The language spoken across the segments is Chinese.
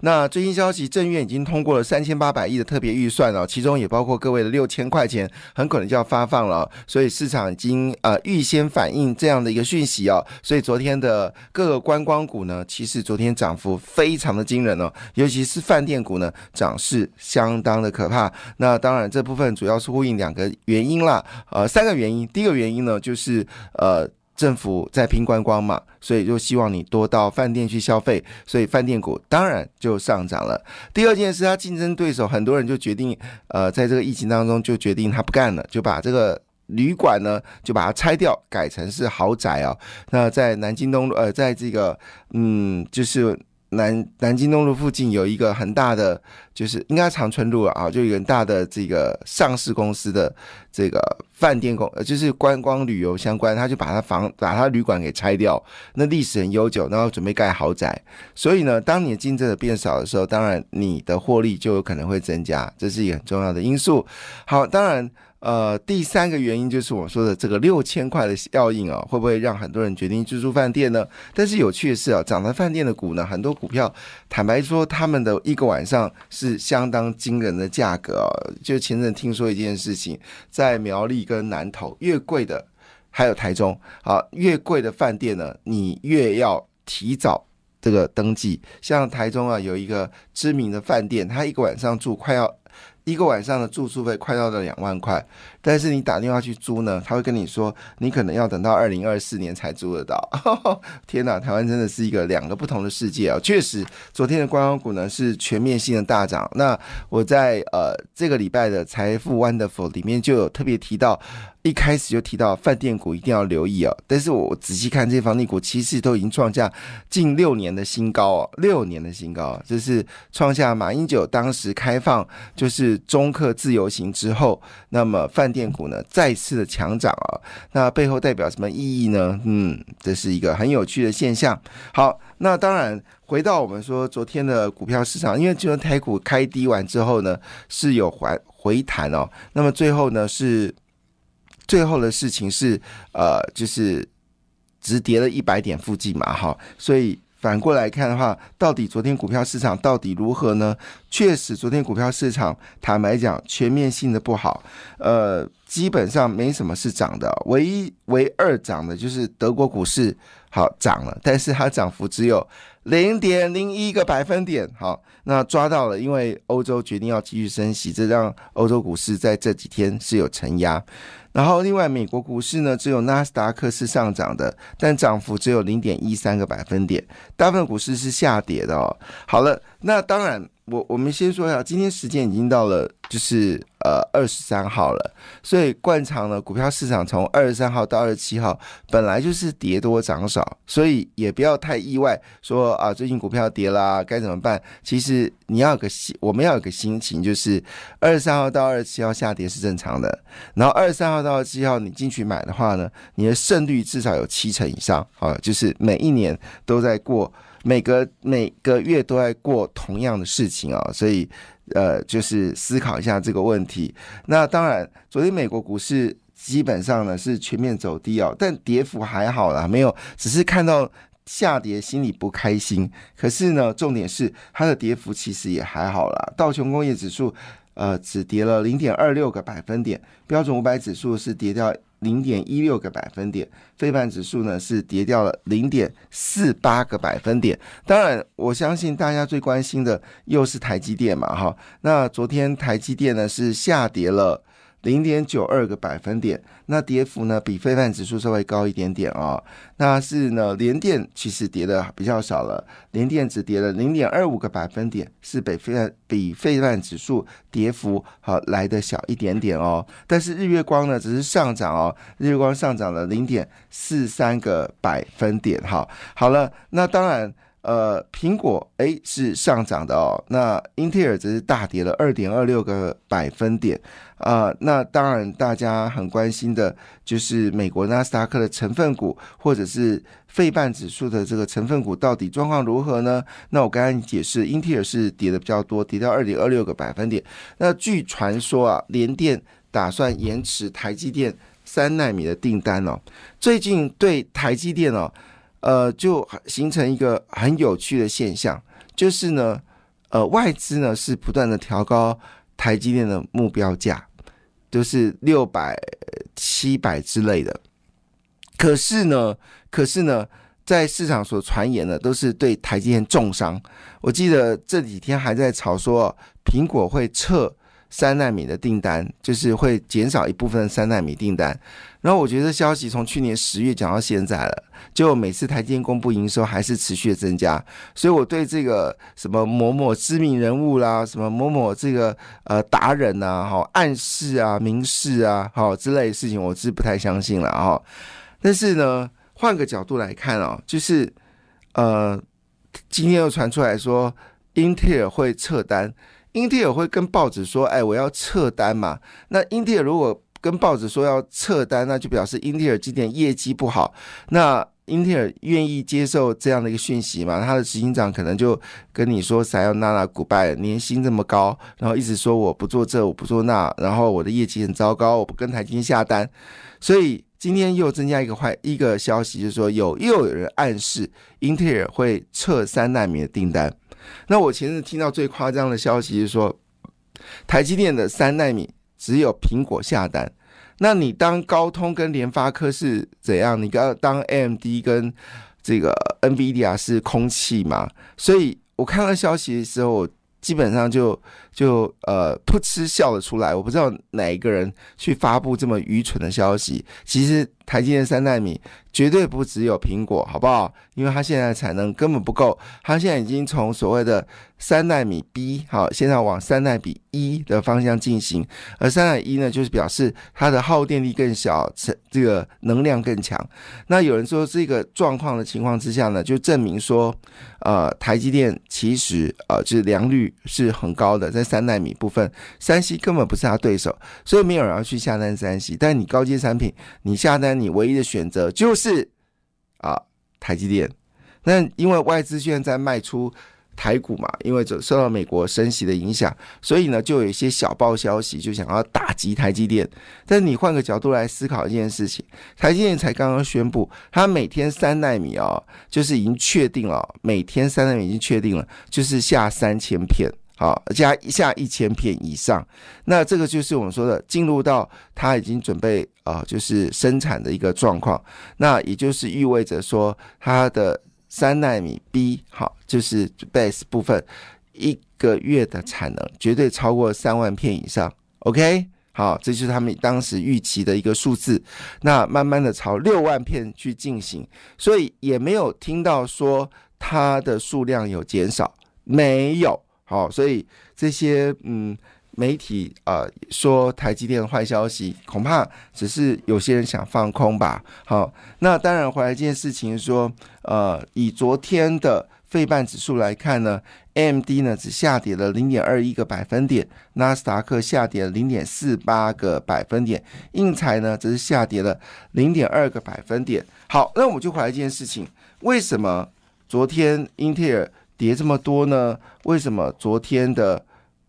那最新消息，政院已经通过了三千八百亿的特别预算哦，其中也包括各位的六千块钱，很可能就要发放了，所以市场已经呃预先反映这样的一个讯息哦，所以昨天的各个观光股呢，其实昨天涨幅非常的惊人哦，尤其是饭店股呢，涨势相当的可怕。那当然这部分主要是呼应两个原因啦，呃，三个原因，第一个原因呢就是呃。政府在拼观光嘛，所以就希望你多到饭店去消费，所以饭店股当然就上涨了。第二件事，他竞争对手很多人就决定，呃，在这个疫情当中就决定他不干了，就把这个旅馆呢就把它拆掉，改成是豪宅啊。那在南京东路，呃，在这个嗯，就是。南南京东路附近有一个很大的，就是应该长春路啊，就有很大的这个上市公司的这个饭店公，呃，就是观光旅游相关，他就把他房把他旅馆给拆掉，那历史很悠久，然后准备盖豪宅，所以呢，当你的竞争者变少的时候，当然你的获利就有可能会增加，这是一个很重要的因素。好，当然。呃，第三个原因就是我说的这个六千块的效应啊，会不会让很多人决定去住饭店呢？但是有趣的是啊，涨的饭店的股呢，很多股票坦白说，他们的一个晚上是相当惊人的价格啊。就前阵听说一件事情，在苗栗跟南投越贵的，还有台中啊，越贵的饭店呢，你越要提早这个登记。像台中啊，有一个知名的饭店，他一个晚上住快要。一个晚上的住宿费快到了两万块，但是你打电话去租呢，他会跟你说你可能要等到二零二四年才租得到。天哪，台湾真的是一个两个不同的世界啊！确实，昨天的观光股呢是全面性的大涨。那我在呃这个礼拜的财富 Wonderful 里面就有特别提到。一开始就提到饭店股一定要留意哦，但是我仔细看这些房地股，其实都已经创下近六年的新高哦，六年的新高，这是创下马英九当时开放就是中客自由行之后，那么饭店股呢再次的强涨啊，那背后代表什么意义呢？嗯，这是一个很有趣的现象。好，那当然回到我们说昨天的股票市场，因为就台股开低完之后呢，是有回回弹哦，那么最后呢是。最后的事情是，呃，就是只跌了一百点附近嘛，哈，所以反过来看的话，到底昨天股票市场到底如何呢？确实，昨天股票市场坦白讲，全面性的不好，呃，基本上没什么是涨的，唯一唯二涨的就是德国股市好涨了，但是它涨幅只有零点零一个百分点，好，那抓到了，因为欧洲决定要继续升息，这让欧洲股市在这几天是有承压。然后，另外美国股市呢，只有纳斯达克是上涨的，但涨幅只有零点一三个百分点，大部分股市是下跌的哦。好了，那当然。我我们先说一下，今天时间已经到了，就是呃二十三号了，所以惯常呢，股票市场从二十三号到二十七号本来就是跌多涨少，所以也不要太意外，说啊最近股票跌啦，该怎么办？其实你要有个心，我们要有个心情，就是二十三号到二十七号下跌是正常的，然后二十三号到二十七号你进去买的话呢，你的胜率至少有七成以上啊，就是每一年都在过。每个每个月都在过同样的事情啊，所以呃，就是思考一下这个问题。那当然，昨天美国股市基本上呢是全面走低哦，但跌幅还好啦，没有，只是看到下跌心里不开心。可是呢，重点是它的跌幅其实也还好啦，道琼工业指数呃只跌了零点二六个百分点，标准五百指数是跌掉。零点一六个百分点，非半指数呢是跌掉了零点四八个百分点。当然，我相信大家最关心的又是台积电嘛，哈。那昨天台积电呢是下跌了。零点九二个百分点，那跌幅呢比非泛指数稍微高一点点啊。那是呢，联电其实跌的比较少了，联电只跌了零点二五个百分点，是比非比非泛指数跌幅好来的小一点点哦。但是日月光呢只是上涨哦，日月光上涨了零点四三个百分点。哈，好了，那当然。呃，苹果诶是上涨的哦，那英特尔则是大跌了二点二六个百分点啊。那当然，大家很关心的就是美国纳斯达克的成分股，或者是费半指数的这个成分股到底状况如何呢？那我刚才解释，英特尔是跌的比较多，跌到二点二六个百分点。那据传说啊，联电打算延迟台积电三纳米的订单哦。最近对台积电哦。呃，就形成一个很有趣的现象，就是呢，呃，外资呢是不断的调高台积电的目标价，就是六百、七百之类的。可是呢，可是呢，在市场所传言的都是对台积电重伤。我记得这几天还在吵说苹果会撤。三纳米的订单就是会减少一部分三纳米订单，然后我觉得消息从去年十月讲到现在了，就每次台积电公布营收还是持续的增加，所以我对这个什么某某知名人物啦，什么某某这个呃达人呐，哈暗示啊、明示啊，好之类的事情，我是不太相信了哈。但是呢，换个角度来看哦，就是呃，今天又传出来说英特尔会撤单。英特尔会跟报纸说：“哎，我要撤单嘛。”那英特尔如果跟报纸说要撤单，那就表示英特尔今年业绩不好。那英特尔愿意接受这样的一个讯息吗？他的执行长可能就跟你说：“塞要娜娜古拜，年薪这么高，然后一直说我不做这，我不做那，然后我的业绩很糟糕，我不跟台积电下单。”所以今天又增加一个坏一个消息，就是说有又有人暗示英特尔会撤三纳米的订单。那我前日听到最夸张的消息是说，台积电的三纳米只有苹果下单。那你当高通跟联发科是怎样？你刚当 AMD 跟这个 NVIDIA 是空气嘛？所以我看到消息的时候，我基本上就就呃噗嗤笑了出来。我不知道哪一个人去发布这么愚蠢的消息。其实台积电三纳米。绝对不只有苹果，好不好？因为它现在产能根本不够，它现在已经从所谓的三纳米 B 好，现在往三纳米一的方向进行。而三纳米一呢，就是表示它的耗电力更小，这个能量更强。那有人说这个状况的情况之下呢，就证明说，呃，台积电其实呃就是良率是很高的，在三纳米部分，三星根本不是他对手，所以没有人要去下单三星。但你高阶产品，你下单你唯一的选择就是。啊，台积电。那因为外资现在在卖出台股嘛，因为受受到美国升息的影响，所以呢，就有一些小报消息就想要打击台积电。但你换个角度来思考一件事情，台积电才刚刚宣布，它每天三纳米哦，就是已经确定了，每天三纳米已经确定了，就是下三千片。好，加一下一千片以上，那这个就是我们说的进入到它已经准备啊，就是生产的一个状况。那也就是意味着说，它的三纳米 B 好，就是 base 部分一个月的产能绝对超过三万片以上。OK，好，这就是他们当时预期的一个数字。那慢慢的朝六万片去进行，所以也没有听到说它的数量有减少，没有。好，所以这些嗯媒体啊说台积电的坏消息，恐怕只是有些人想放空吧。好，那当然回来一件事情说，呃，以昨天的费半指数来看呢，AMD 呢只下跌了零点二一个百分点，纳斯达克下跌了零点四八个百分点，硬材呢则是下跌了零点二个百分点。好，那我们就回来一件事情，为什么昨天英特尔？跌这么多呢？为什么昨天的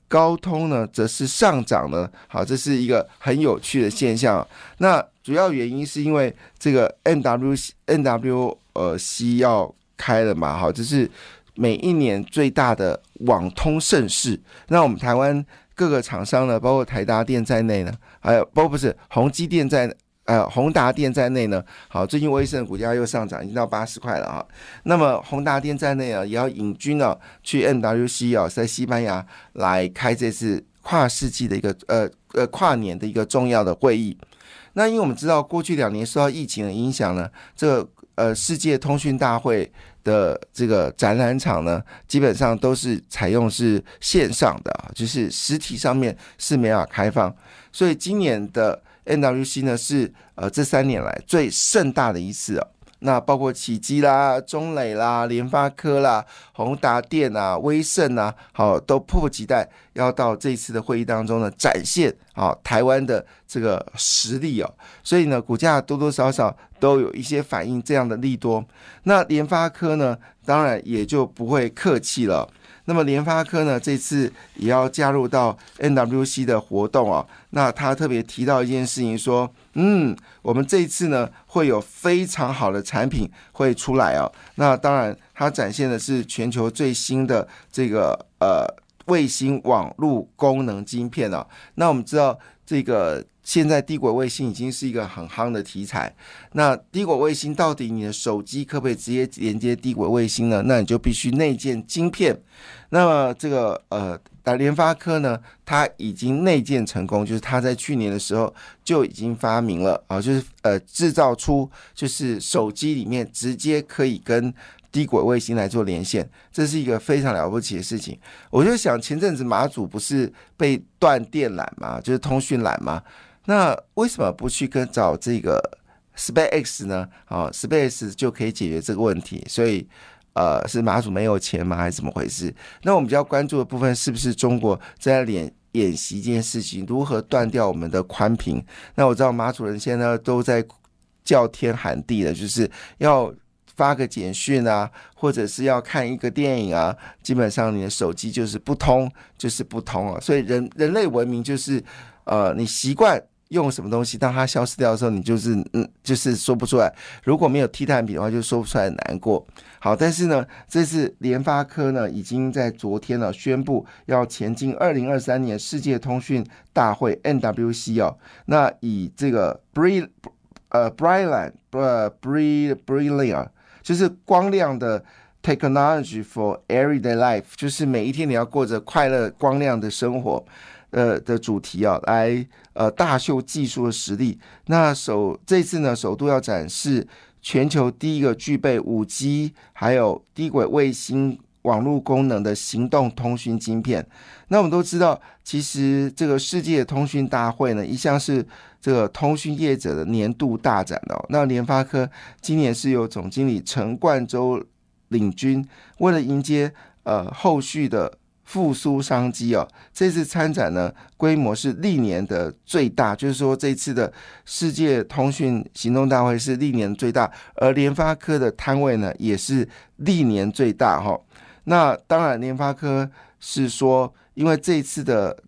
高通呢，则是上涨呢？好，这是一个很有趣的现象。那主要原因是因为这个 N W N W 呃 C 要开了嘛？好，这是每一年最大的网通盛事。那我们台湾各个厂商呢，包括台达电在内呢，还有包不是宏基电在。呃，宏达电在内呢，好，最近威盛股价又上涨，已经到八十块了啊。那么宏达电在内啊，也要引军呢去 MWC 啊，在西班牙来开这次跨世纪的一个呃呃跨年的一个重要的会议。那因为我们知道，过去两年受到疫情的影响呢，这个呃世界通讯大会的这个展览场呢，基本上都是采用是线上的，就是实体上面是没法开放，所以今年的。NWC 呢是呃这三年来最盛大的一次哦，那包括奇基啦、中磊啦、联发科啦、宏达电啊、威盛啊，好，都迫不及待要到这次的会议当中呢，展现啊台湾的这个实力哦。所以呢，股价多多少少都有一些反映这样的利多。那联发科呢，当然也就不会客气了。那么联发科呢，这次也要加入到 NWC 的活动啊。那他特别提到一件事情，说，嗯，我们这一次呢会有非常好的产品会出来啊。那当然，它展现的是全球最新的这个呃卫星网络功能晶片啊。那我们知道这个。现在低轨卫星已经是一个很夯的题材。那低轨卫星到底你的手机可不可以直接连接低轨卫星呢？那你就必须内建晶片。那么这个呃，联发科呢，它已经内建成功，就是它在去年的时候就已经发明了啊，就是呃制造出就是手机里面直接可以跟低轨卫星来做连线，这是一个非常了不起的事情。我就想前阵子马祖不是被断电缆嘛，就是通讯缆嘛。那为什么不去跟找这个 SpaceX 呢？啊 SpaceX 就可以解决这个问题。所以，呃，是马祖没有钱吗？还是怎么回事？那我们比较关注的部分是不是中国在演演习这件事情，如何断掉我们的宽频？那我知道马祖人现在都在叫天喊地的，就是要发个简讯啊，或者是要看一个电影啊，基本上你的手机就是不通，就是不通啊。所以人人类文明就是，呃，你习惯。用什么东西？当它消失掉的时候，你就是嗯，就是说不出来。如果没有替代品的话，就说不出来，难过。好，但是呢，这次联发科呢，已经在昨天呢宣布要前进二零二三年世界通讯大会 NWC 哦。那以这个 Bri 呃 Brilliant 呃 Bri Brilliant 就是光亮的 Technology for Everyday Life，就是每一天你要过着快乐光亮的生活。呃的主题啊，来呃大秀技术的实力。那首这次呢，首度要展示全球第一个具备五 G 还有低轨卫星网络功能的行动通讯晶片。那我们都知道，其实这个世界通讯大会呢，一向是这个通讯业者的年度大展哦。那联发科今年是由总经理陈冠洲领军，为了迎接呃后续的。复苏商机哦，这次参展呢规模是历年的最大，就是说这次的世界通讯行动大会是历年最大，而联发科的摊位呢也是历年最大哈。那当然，联发科是说，因为这次的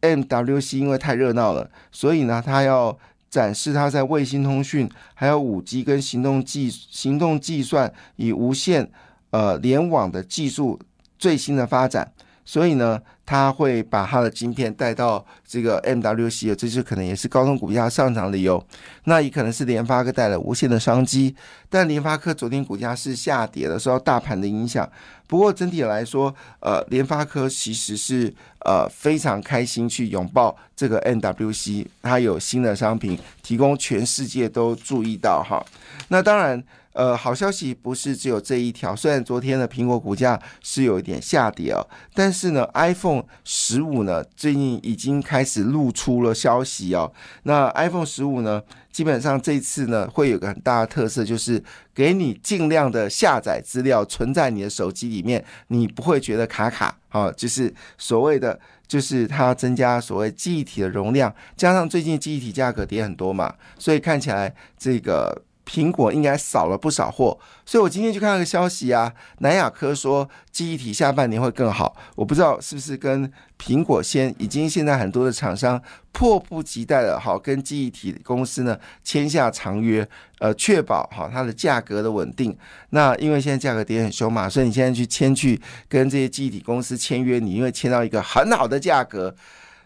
MWC 因为太热闹了，所以呢，它要展示它在卫星通讯、还有五 G 跟行动计行动计算与无线呃联网的技术最新的发展。所以呢，他会把他的晶片带到这个 MWC，这就可能也是高通股价上涨理由。那也可能是联发科带来无限的商机，但联发科昨天股价是下跌的，受到大盘的影响。不过整体来说，呃，联发科其实是呃非常开心去拥抱这个 MWC，它有新的商品提供，全世界都注意到哈。那当然。呃，好消息不是只有这一条。虽然昨天的苹果股价是有一点下跌哦，但是呢，iPhone 十五呢最近已经开始露出了消息哦。那 iPhone 十五呢，基本上这次呢会有个很大的特色，就是给你尽量的下载资料存在你的手机里面，你不会觉得卡卡啊。就是所谓的，就是它增加所谓记忆体的容量，加上最近记忆体价格跌很多嘛，所以看起来这个。苹果应该少了不少货，所以我今天去看到个消息啊，南亚科说记忆体下半年会更好，我不知道是不是跟苹果先已经现在很多的厂商迫不及待的好跟记忆体公司呢签下长约，呃，确保好它的价格的稳定。那因为现在价格跌很凶嘛，所以你现在去签去跟这些记忆体公司签约，你因为签到一个很好的价格，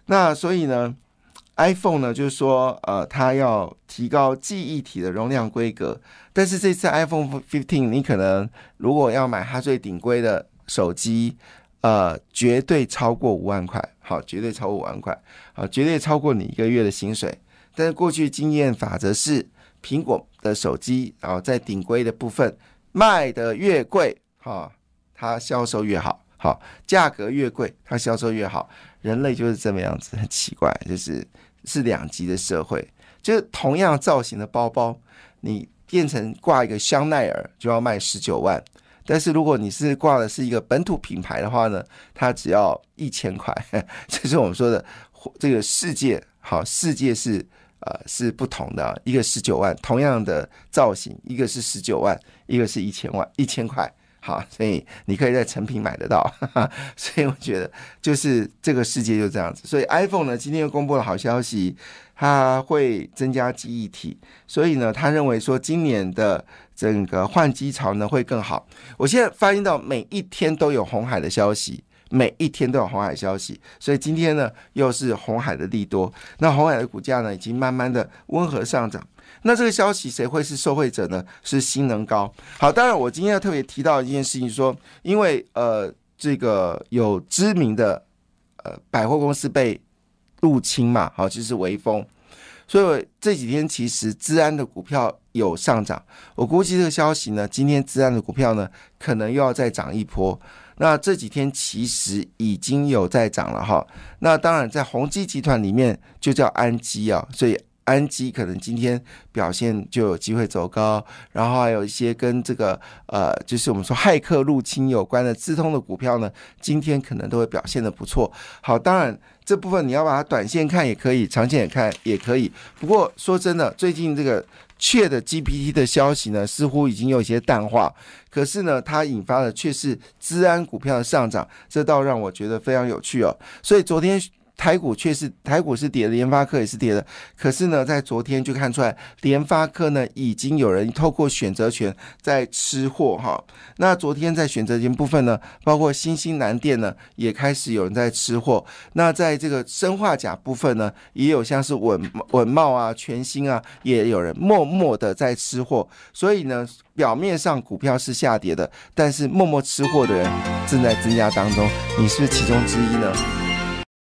那所以呢？iPhone 呢，就是说，呃，它要提高记忆体的容量规格，但是这次 iPhone fifteen，你可能如果要买它最顶规的手机，呃，绝对超过五万块，好，绝对超过五万块，好，绝对超过你一个月的薪水。但是过去经验法则是，苹果的手机，然后在顶规的部分卖的越贵，哈，它销售越好，好，价格越贵，它销售越好。人类就是这么样子，很奇怪，就是。是两极的社会，就是同样造型的包包，你变成挂一个香奈儿就要卖十九万，但是如果你是挂的是一个本土品牌的话呢，它只要一千块。这是我们说的这个世界，好，世界是呃是不同的，一个十九万，同样的造型，一个是十九万，一个是一千万，一千块。好，所以你可以在成品买得到，哈哈所以我觉得就是这个世界就这样子。所以 iPhone 呢，今天又公布了好消息，它会增加记忆体，所以呢，他认为说今年的整个换机潮呢会更好。我现在发现到每一天都有红海的消息，每一天都有红海消息，所以今天呢又是红海的利多，那红海的股价呢已经慢慢的温和上涨。那这个消息谁会是受惠者呢？是新能高。好，当然我今天要特别提到一件事情，说因为呃这个有知名的呃百货公司被入侵嘛，好就是微风，所以这几天其实治安的股票有上涨。我估计这个消息呢，今天治安的股票呢可能又要再涨一波。那这几天其实已经有在涨了哈。那当然在宏基集团里面就叫安基啊，所以。安基可能今天表现就有机会走高，然后还有一些跟这个呃，就是我们说骇客入侵有关的资通的股票呢，今天可能都会表现的不错。好，当然这部分你要把它短线看也可以，长线也看也可以。不过说真的，最近这个确的 GPT 的消息呢，似乎已经有一些淡化，可是呢，它引发的却是资安股票的上涨，这倒让我觉得非常有趣哦。所以昨天。台股却是台股是跌的，联发科也是跌的。可是呢，在昨天就看出来，联发科呢已经有人透过选择权在吃货哈。那昨天在选择权部分呢，包括新兴南电呢也开始有人在吃货。那在这个生化甲部分呢，也有像是稳稳茂啊、全新啊，也有人默默的在吃货。所以呢，表面上股票是下跌的，但是默默吃货的人正在增加当中。你是不是其中之一呢？